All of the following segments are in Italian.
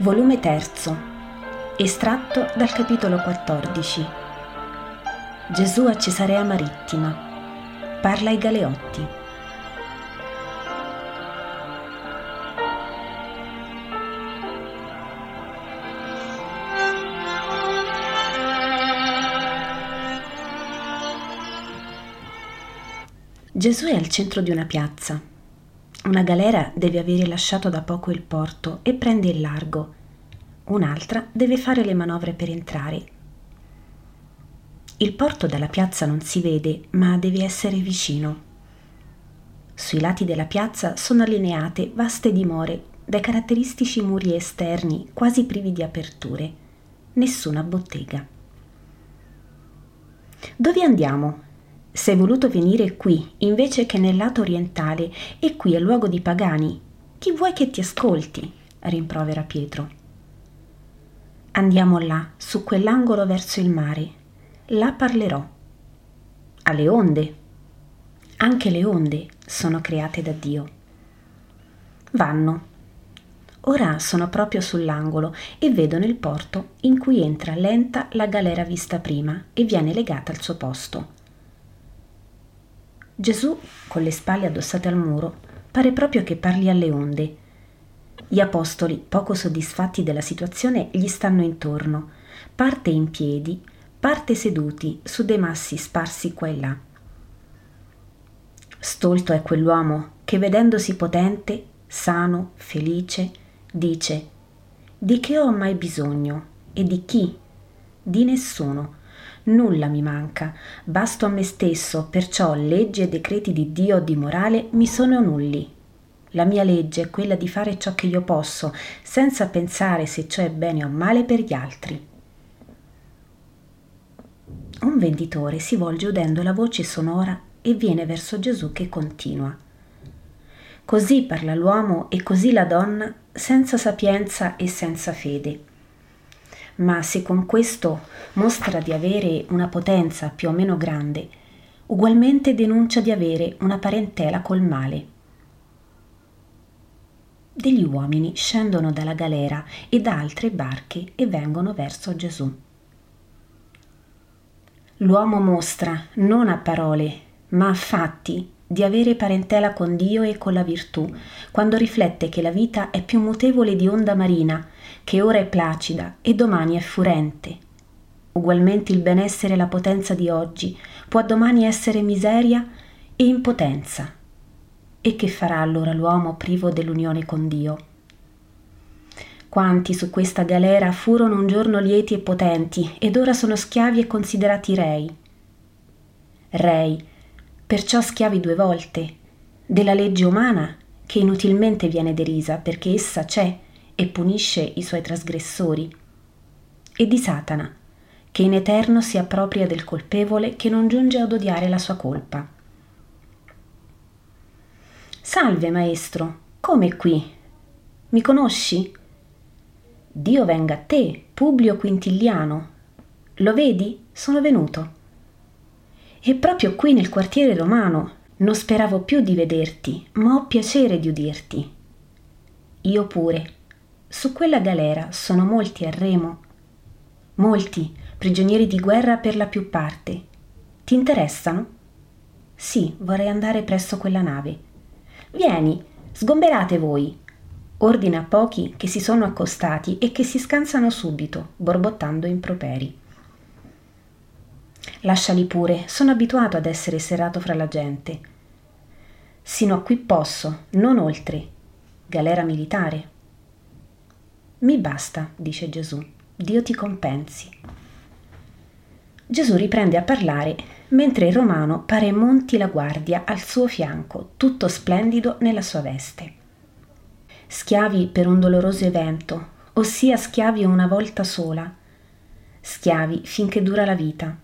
volume 3, estratto dal capitolo 14. Gesù a Cesarea Marittima. Parla ai Galeotti. Gesù è al centro di una piazza una galera deve avere lasciato da poco il porto e prende il largo. Un'altra deve fare le manovre per entrare. Il porto dalla piazza non si vede, ma deve essere vicino. Sui lati della piazza sono allineate vaste dimore dai caratteristici muri esterni quasi privi di aperture. Nessuna bottega. Dove andiamo? Sei voluto venire qui invece che nel lato orientale e qui è luogo di pagani. Chi vuoi che ti ascolti? rimprovera Pietro. Andiamo là, su quell'angolo verso il mare. Là parlerò. Alle onde. Anche le onde sono create da Dio. Vanno. Ora sono proprio sull'angolo e vedo nel porto in cui entra lenta la galera vista prima e viene legata al suo posto. Gesù, con le spalle addossate al muro, pare proprio che parli alle onde. Gli apostoli, poco soddisfatti della situazione, gli stanno intorno, parte in piedi, parte seduti su dei massi sparsi qua e là. Stolto è quell'uomo che, vedendosi potente, sano, felice, dice Di che ho mai bisogno? E di chi? Di nessuno nulla mi manca, basto a me stesso, perciò leggi e decreti di Dio o di morale mi sono nulli. La mia legge è quella di fare ciò che io posso, senza pensare se ciò è bene o male per gli altri. Un venditore si volge udendo la voce sonora e viene verso Gesù che continua. Così parla l'uomo e così la donna, senza sapienza e senza fede ma se con questo mostra di avere una potenza più o meno grande, ugualmente denuncia di avere una parentela col male. Degli uomini scendono dalla galera e da altre barche e vengono verso Gesù. L'uomo mostra, non a parole, ma a fatti, di avere parentela con Dio e con la virtù, quando riflette che la vita è più mutevole di onda marina, che ora è placida e domani è furente. Ugualmente il benessere e la potenza di oggi può domani essere miseria e impotenza. E che farà allora l'uomo privo dell'unione con Dio? Quanti su questa galera furono un giorno lieti e potenti ed ora sono schiavi e considerati rei. Rei, perciò schiavi due volte, della legge umana che inutilmente viene derisa perché essa c'è e punisce i suoi trasgressori, e di Satana, che in eterno si appropria del colpevole che non giunge ad odiare la sua colpa. Salve, maestro, come qui? Mi conosci? Dio venga a te, Publio Quintiliano. Lo vedi? Sono venuto. E proprio qui nel quartiere romano non speravo più di vederti, ma ho piacere di udirti. Io pure su quella galera sono molti a remo, molti prigionieri di guerra per la più parte. Ti interessano? Sì, vorrei andare presso quella nave. Vieni, sgomberate voi. Ordina a pochi che si sono accostati e che si scansano subito, borbottando improperi. Lasciali pure, sono abituato ad essere serrato fra la gente. Sino a qui posso, non oltre. Galera militare. Mi basta, dice Gesù, Dio ti compensi. Gesù riprende a parlare mentre il romano pare monti la guardia al suo fianco, tutto splendido nella sua veste. Schiavi per un doloroso evento, ossia schiavi una volta sola, schiavi finché dura la vita.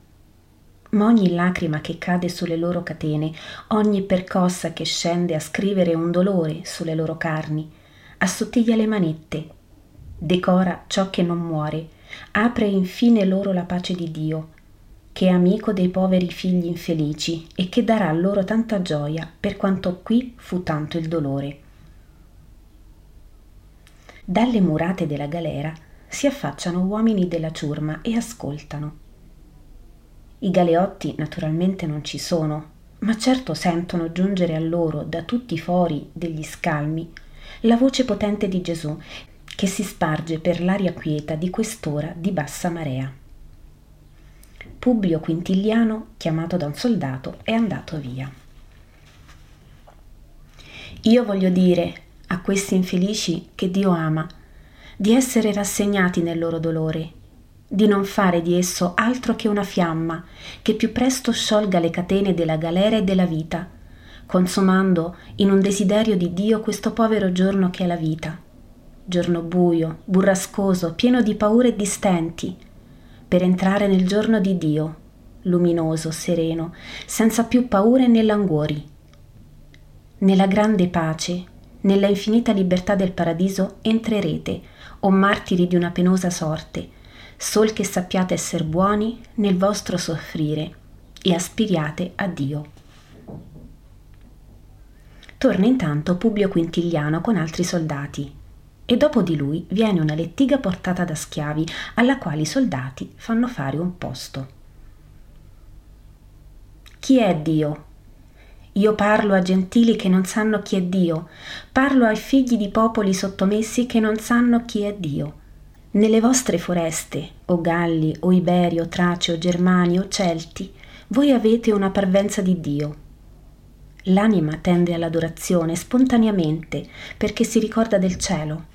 Ma ogni lacrima che cade sulle loro catene, ogni percossa che scende a scrivere un dolore sulle loro carni, assottiglia le manette decora ciò che non muore, apre infine loro la pace di Dio, che è amico dei poveri figli infelici e che darà loro tanta gioia per quanto qui fu tanto il dolore. Dalle murate della galera si affacciano uomini della ciurma e ascoltano. I galeotti naturalmente non ci sono, ma certo sentono giungere a loro da tutti i fori degli scalmi la voce potente di Gesù che si sparge per l'aria quieta di quest'ora di bassa marea. Publio Quintiliano, chiamato da un soldato, è andato via. Io voglio dire a questi infelici che Dio ama, di essere rassegnati nel loro dolore, di non fare di esso altro che una fiamma che più presto sciolga le catene della galera e della vita, consumando in un desiderio di Dio questo povero giorno che è la vita. Giorno buio, burrascoso, pieno di paure e di stenti, per entrare nel giorno di Dio, luminoso, sereno, senza più paure né languori. Nella grande pace, nella infinita libertà del paradiso entrerete, o martiri di una penosa sorte, sol che sappiate essere buoni nel vostro soffrire e aspiriate a Dio. Torna intanto Publio Quintiliano con altri soldati e dopo di lui viene una lettiga portata da schiavi alla quale i soldati fanno fare un posto. Chi è Dio? Io parlo a gentili che non sanno chi è Dio, parlo ai figli di popoli sottomessi che non sanno chi è Dio. Nelle vostre foreste, o Galli, o Iberi, o Traci, o Germani, o Celti, voi avete una parvenza di Dio. L'anima tende all'adorazione spontaneamente perché si ricorda del cielo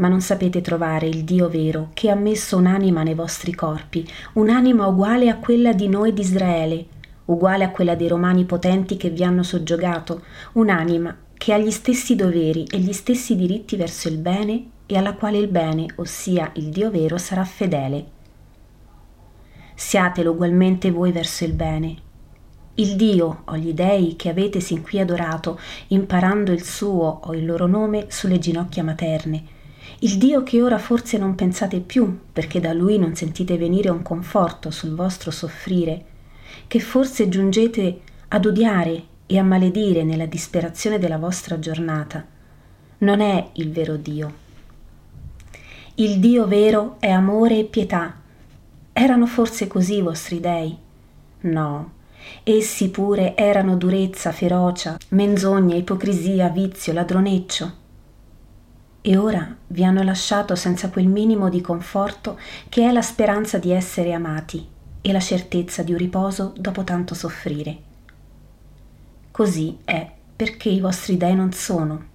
ma non sapete trovare il Dio vero che ha messo un'anima nei vostri corpi, un'anima uguale a quella di noi di Israele, uguale a quella dei romani potenti che vi hanno soggiogato, un'anima che ha gli stessi doveri e gli stessi diritti verso il bene e alla quale il bene, ossia il Dio vero, sarà fedele. Siatelo ugualmente voi verso il bene. Il Dio o gli dei che avete sin qui adorato, imparando il suo o il loro nome sulle ginocchia materne, il Dio che ora forse non pensate più, perché da Lui non sentite venire un conforto sul vostro soffrire, che forse giungete ad odiare e a maledire nella disperazione della vostra giornata, non è il vero Dio. Il Dio vero è amore e pietà. Erano forse così i vostri dei? No, essi pure erano durezza, ferocia, menzogna, ipocrisia, vizio, ladroneccio e ora vi hanno lasciato senza quel minimo di conforto che è la speranza di essere amati e la certezza di un riposo dopo tanto soffrire. Così è perché i vostri dei non sono.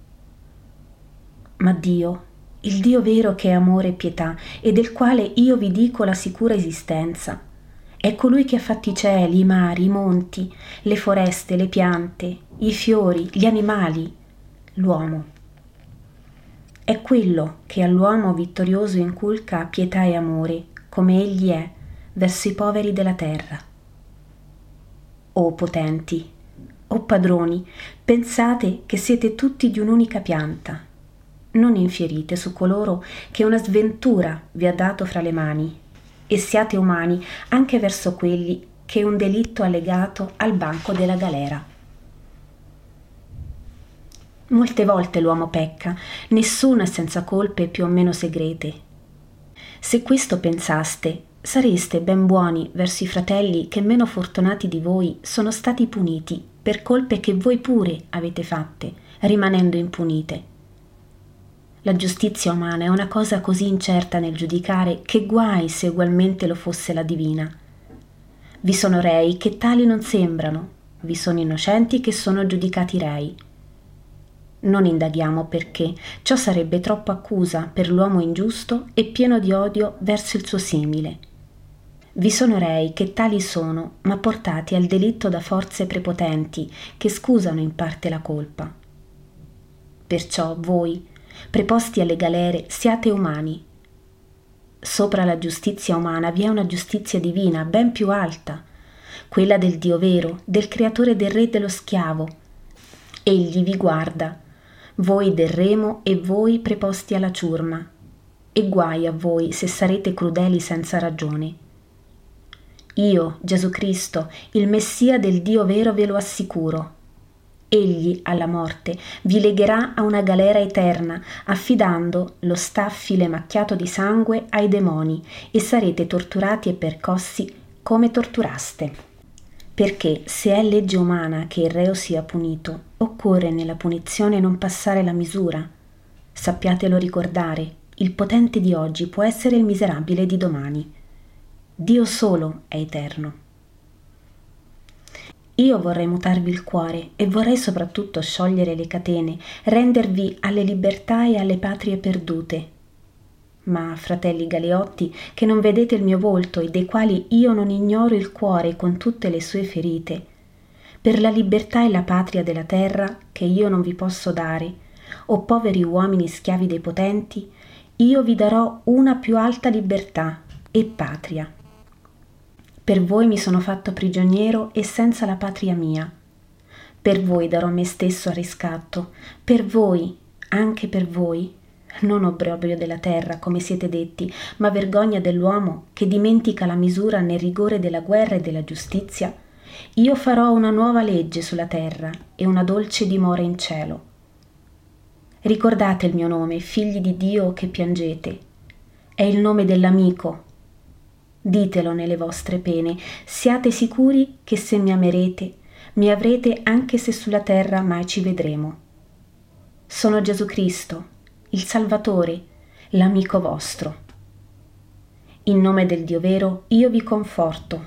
Ma Dio, il Dio vero che è amore e pietà e del quale io vi dico la sicura esistenza, è colui che ha fatto i cieli, i mari, i monti, le foreste, le piante, i fiori, gli animali, l'uomo è quello che all'uomo vittorioso inculca pietà e amore, come egli è, verso i poveri della terra. O potenti, o padroni, pensate che siete tutti di un'unica pianta. Non infierite su coloro che una sventura vi ha dato fra le mani, e siate umani anche verso quelli che un delitto ha legato al banco della galera. Molte volte l'uomo pecca, nessuno è senza colpe più o meno segrete. Se questo pensaste, sareste ben buoni verso i fratelli che meno fortunati di voi sono stati puniti per colpe che voi pure avete fatte, rimanendo impunite. La giustizia umana è una cosa così incerta nel giudicare che guai se ugualmente lo fosse la divina. Vi sono rei che tali non sembrano, vi sono innocenti che sono giudicati rei non indaghiamo perché ciò sarebbe troppa accusa per l'uomo ingiusto e pieno di odio verso il suo simile. Vi sono rei che tali sono, ma portati al delitto da forze prepotenti che scusano in parte la colpa. Perciò voi, preposti alle galere, siate umani. Sopra la giustizia umana vi è una giustizia divina ben più alta, quella del Dio vero, del creatore del re e dello schiavo. Egli vi guarda voi del remo e voi preposti alla ciurma, e guai a voi se sarete crudeli senza ragione. Io, Gesù Cristo, il Messia del Dio vero, ve lo assicuro. Egli, alla morte, vi legherà a una galera eterna, affidando lo staffile macchiato di sangue ai demoni, e sarete torturati e percossi come torturaste. Perché se è legge umana che il reo sia punito, occorre nella punizione non passare la misura. Sappiatelo ricordare, il potente di oggi può essere il miserabile di domani. Dio solo è eterno. Io vorrei mutarvi il cuore e vorrei soprattutto sciogliere le catene, rendervi alle libertà e alle patrie perdute. Ma, fratelli Galeotti, che non vedete il mio volto e dei quali io non ignoro il cuore con tutte le sue ferite, per la libertà e la patria della terra che io non vi posso dare, o poveri uomini schiavi dei potenti, io vi darò una più alta libertà e patria per voi mi sono fatto prigioniero e senza la patria mia. Per voi darò me stesso a riscatto, per voi, anche per voi, non obbrobrio della terra, come siete detti, ma vergogna dell'uomo che dimentica la misura nel rigore della guerra e della giustizia, io farò una nuova legge sulla terra e una dolce dimora in cielo. Ricordate il mio nome, figli di Dio che piangete. È il nome dell'amico, ditelo nelle vostre pene, siate sicuri che se mi amerete, mi avrete anche se sulla terra mai ci vedremo. Sono Gesù Cristo, il Salvatore, l'amico vostro. In nome del Dio vero io vi conforto.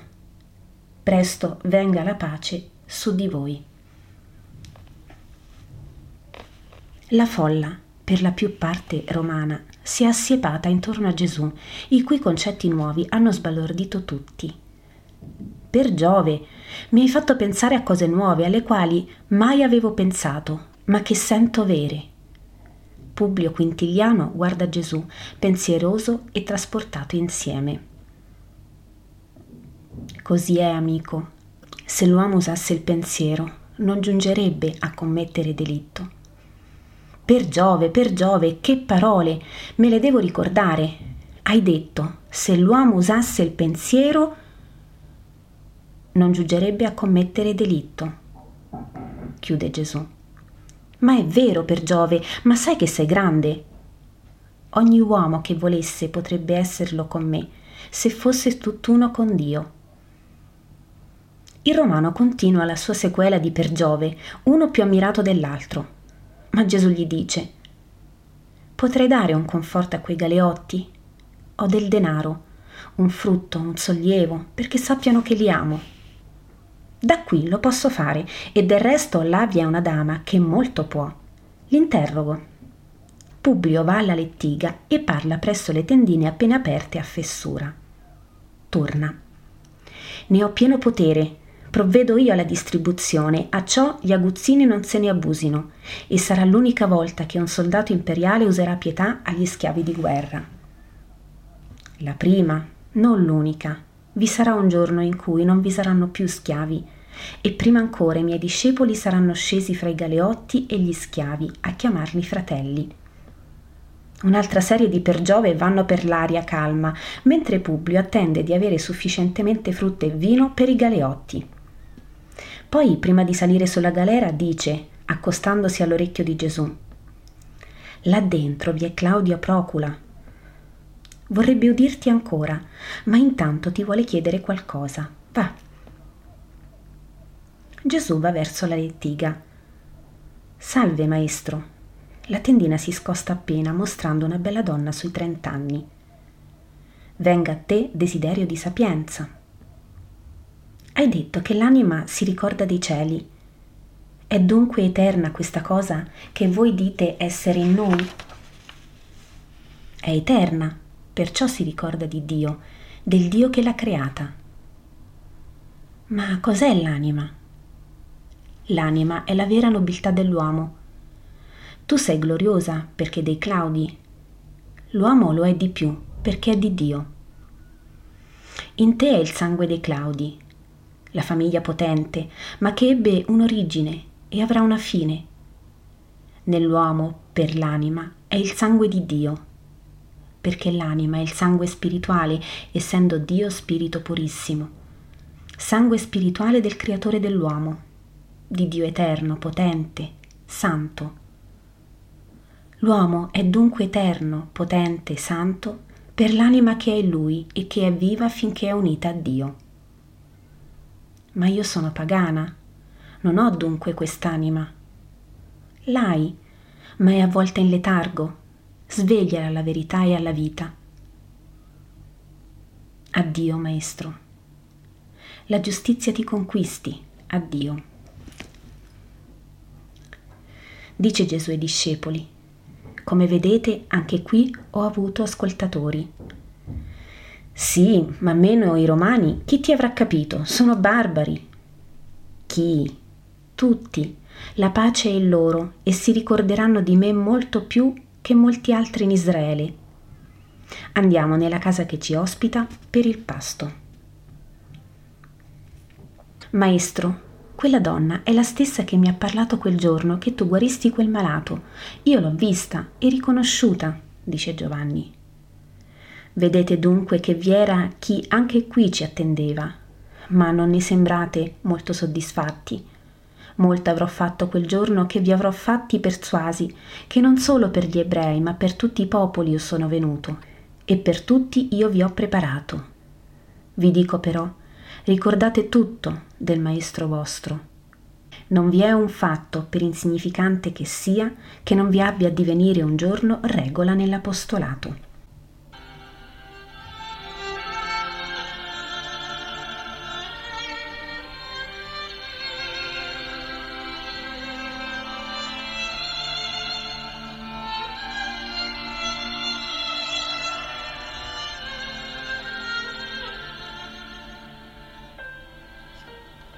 Presto venga la pace su di voi. La folla, per la più parte romana, si è assiepata intorno a Gesù, i cui concetti nuovi hanno sbalordito tutti. Per Giove, mi hai fatto pensare a cose nuove alle quali mai avevo pensato, ma che sento vere. Publio Quintiliano guarda Gesù, pensieroso e trasportato insieme. Così è, amico. Se l'uomo usasse il pensiero, non giungerebbe a commettere delitto per Giove, per Giove, che parole! Me le devo ricordare. Hai detto, se l'uomo usasse il pensiero, non giungerebbe a commettere delitto. Chiude Gesù. Ma è vero per Giove, ma sai che sei grande. Ogni uomo che volesse potrebbe esserlo con me, se fosse tutt'uno con Dio. Il romano continua la sua sequela di per Giove, uno più ammirato dell'altro. Ma Gesù gli dice, potrei dare un conforto a quei galeotti? Ho del denaro, un frutto, un sollievo, perché sappiano che li amo. Da qui lo posso fare e del resto là vi è una dama che molto può. L'interrogo. Publio va alla lettiga e parla presso le tendine appena aperte a fessura. Torna. Ne ho pieno potere, Provvedo io alla distribuzione, a ciò gli aguzzini non se ne abusino, e sarà l'unica volta che un soldato imperiale userà pietà agli schiavi di guerra. La prima, non l'unica. Vi sarà un giorno in cui non vi saranno più schiavi, e prima ancora i miei discepoli saranno scesi fra i galeotti e gli schiavi a chiamarli fratelli. Un'altra serie di per Giove vanno per l'aria calma, mentre Publio attende di avere sufficientemente frutta e vino per i galeotti. Poi, prima di salire sulla galera, dice, accostandosi all'orecchio di Gesù, Là dentro vi è Claudio Procula. Vorrebbe udirti ancora, ma intanto ti vuole chiedere qualcosa. Va. Gesù va verso la lettiga. Salve, maestro. La tendina si scosta appena, mostrando una bella donna sui trent'anni. Venga a te desiderio di sapienza. Hai detto che l'anima si ricorda dei cieli. È dunque eterna questa cosa che voi dite essere in noi? È eterna, perciò si ricorda di Dio, del Dio che l'ha creata. Ma cos'è l'anima? L'anima è la vera nobiltà dell'uomo. Tu sei gloriosa perché dei Claudi. L'uomo lo è di più perché è di Dio. In te è il sangue dei Claudi, la famiglia potente, ma che ebbe un'origine e avrà una fine. Nell'uomo, per l'anima, è il sangue di Dio, perché l'anima è il sangue spirituale, essendo Dio spirito purissimo, sangue spirituale del creatore dell'uomo. di Dio eterno, potente, santo. L'uomo è dunque eterno, potente, santo, per l'anima che è in lui e che è viva finché è unita a Dio. Ma io sono pagana, non ho dunque quest'anima. L'hai, ma è avvolta in letargo, sveglia alla verità e alla vita. Addio, maestro. La giustizia ti conquisti, addio. Dice Gesù ai discepoli, come vedete anche qui ho avuto ascoltatori. Sì, ma meno i romani, chi ti avrà capito? Sono barbari. Chi? Tutti. La pace è loro e si ricorderanno di me molto più che molti altri in Israele. Andiamo nella casa che ci ospita per il pasto. Maestro, quella donna è la stessa che mi ha parlato quel giorno che tu guaristi quel malato. Io l'ho vista e riconosciuta, dice Giovanni. Vedete dunque che vi era chi anche qui ci attendeva, ma non ne sembrate molto soddisfatti. Molto avrò fatto quel giorno che vi avrò fatti persuasi che non solo per gli ebrei, ma per tutti i popoli io sono venuto, e per tutti io vi ho preparato. Vi dico però, ricordate tutto del Maestro vostro. Non vi è un fatto, per insignificante che sia, che non vi abbia a divenire un giorno regola nell'apostolato.